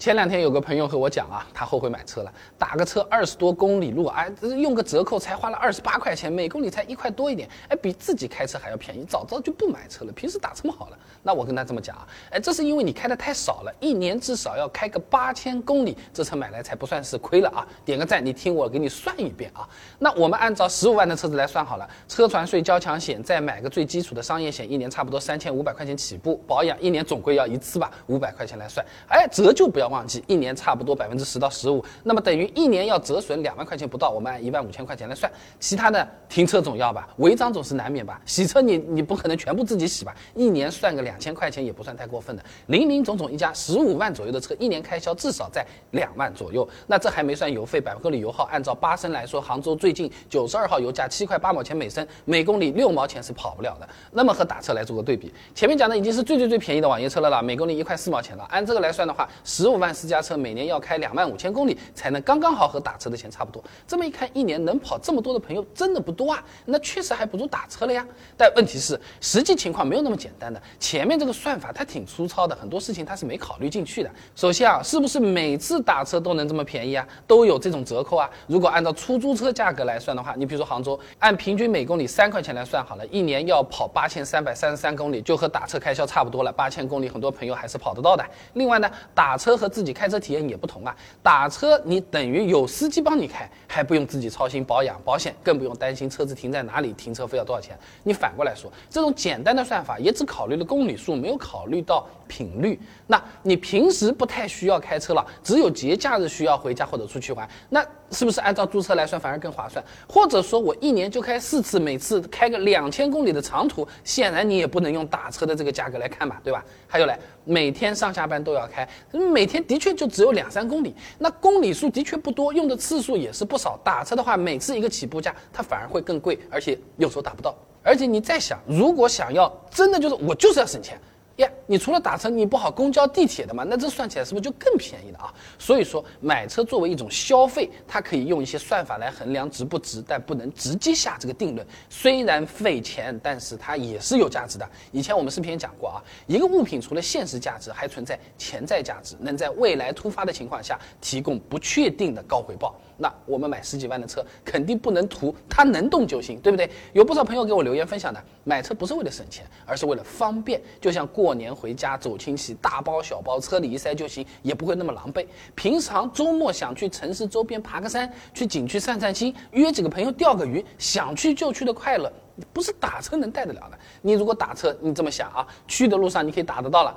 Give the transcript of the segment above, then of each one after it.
前两天有个朋友和我讲啊，他后悔买车了，打个车二十多公里路，哎，用个折扣才花了二十八块钱，每公里才一块多一点，哎，比自己开车还要便宜，早知道就不买车了，平时打这么好了。那我跟他这么讲啊，哎，这是因为你开的太少了，一年至少要开个八千公里，这车买来才不算是亏了啊。点个赞，你听我给你算一遍啊。那我们按照十五万的车子来算好了，车船税、交强险，再买个最基础的商业险，一年差不多三千五百块钱起步，保养一年总归要一次吧，五百块钱来算，哎，折旧不要。旺季一年差不多百分之十到十五，那么等于一年要折损两万块钱不到，我们按一万五千块钱来算。其他的停车总要吧，违章总是难免吧，洗车你你不可能全部自己洗吧，一年算个两千块钱也不算太过分的。零零总总一家十五万左右的车，一年开销至少在两万左右。那这还没算油费，百公里油耗按照八升来说，杭州最近九十二号油价七块八毛钱每升，每公里六毛钱是跑不了的。那么和打车来做个对比，前面讲的已经是最最最便宜的网约车了啦，每公里一块四毛钱了。按这个来算的话，十五。万私家车每年要开两万五千公里，才能刚刚好和打车的钱差不多。这么一看，一年能跑这么多的朋友真的不多啊。那确实还不如打车了呀。但问题是，实际情况没有那么简单的。前面这个算法它挺粗糙的，很多事情它是没考虑进去的。首先啊，是不是每次打车都能这么便宜啊？都有这种折扣啊？如果按照出租车价格来算的话，你比如说杭州，按平均每公里三块钱来算好了，一年要跑八千三百三十三公里，就和打车开销差不多了。八千公里，很多朋友还是跑得到的。另外呢，打车和自己开车体验也不同啊，打车你等于有司机帮你开，还不用自己操心保养保险，更不用担心车子停在哪里，停车费要多少钱。你反过来说，这种简单的算法也只考虑了公里数，没有考虑到频率。那你平时不太需要开车了，只有节假日需要回家或者出去玩，那是不是按照租车来算反而更划算？或者说我一年就开四次，每次开个两千公里的长途，显然你也不能用打车的这个价格来看嘛，对吧？还有嘞，每天上下班都要开，每天的确就只有两三公里，那公里数的确不多，用的次数也是不少。打车的话，每次一个起步价，它反而会更贵，而且有时候打不到。而且你再想，如果想要真的就是我就是要省钱。你除了打车，你不好公交、地铁的嘛？那这算起来是不是就更便宜了啊？所以说，买车作为一种消费，它可以用一些算法来衡量值不值，但不能直接下这个定论。虽然费钱，但是它也是有价值的。以前我们视频也讲过啊，一个物品除了现实价值，还存在潜在价值，能在未来突发的情况下提供不确定的高回报。那我们买十几万的车，肯定不能图它能动就行，对不对？有不少朋友给我留言分享的，买车不是为了省钱，而是为了方便，就像过过年回家走亲戚，大包小包车里一塞就行，也不会那么狼狈。平常周末想去城市周边爬个山，去景区散散心，约几个朋友钓个鱼，想去就去的快乐，不是打车能带得了的。你如果打车，你这么想啊，去的路上你可以打得到了。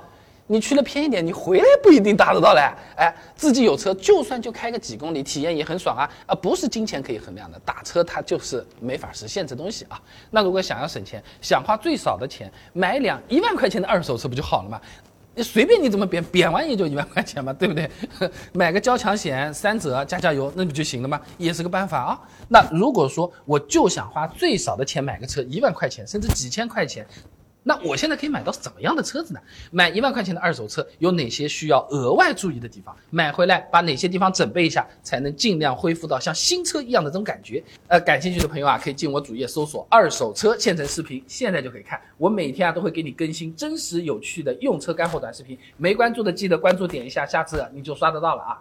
你去了偏一点，你回来不一定打得到嘞。哎，自己有车，就算就开个几公里，体验也很爽啊。啊，不是金钱可以衡量的，打车它就是没法实现这东西啊。那如果想要省钱，想花最少的钱买辆一万块钱的二手车不就好了吗？你随便你怎么贬，贬完也就一万块钱嘛，对不对？买个交强险三折，加加油，那不就行了吗？也是个办法啊。那如果说我就想花最少的钱买个车，一万块钱甚至几千块钱。那我现在可以买到怎么样的车子呢？买一万块钱的二手车有哪些需要额外注意的地方？买回来把哪些地方准备一下，才能尽量恢复到像新车一样的这种感觉？呃，感兴趣的朋友啊，可以进我主页搜索“二手车现成视频”，现在就可以看。我每天啊都会给你更新真实有趣的用车干货短视频，没关注的记得关注点一下，下次你就刷得到了啊。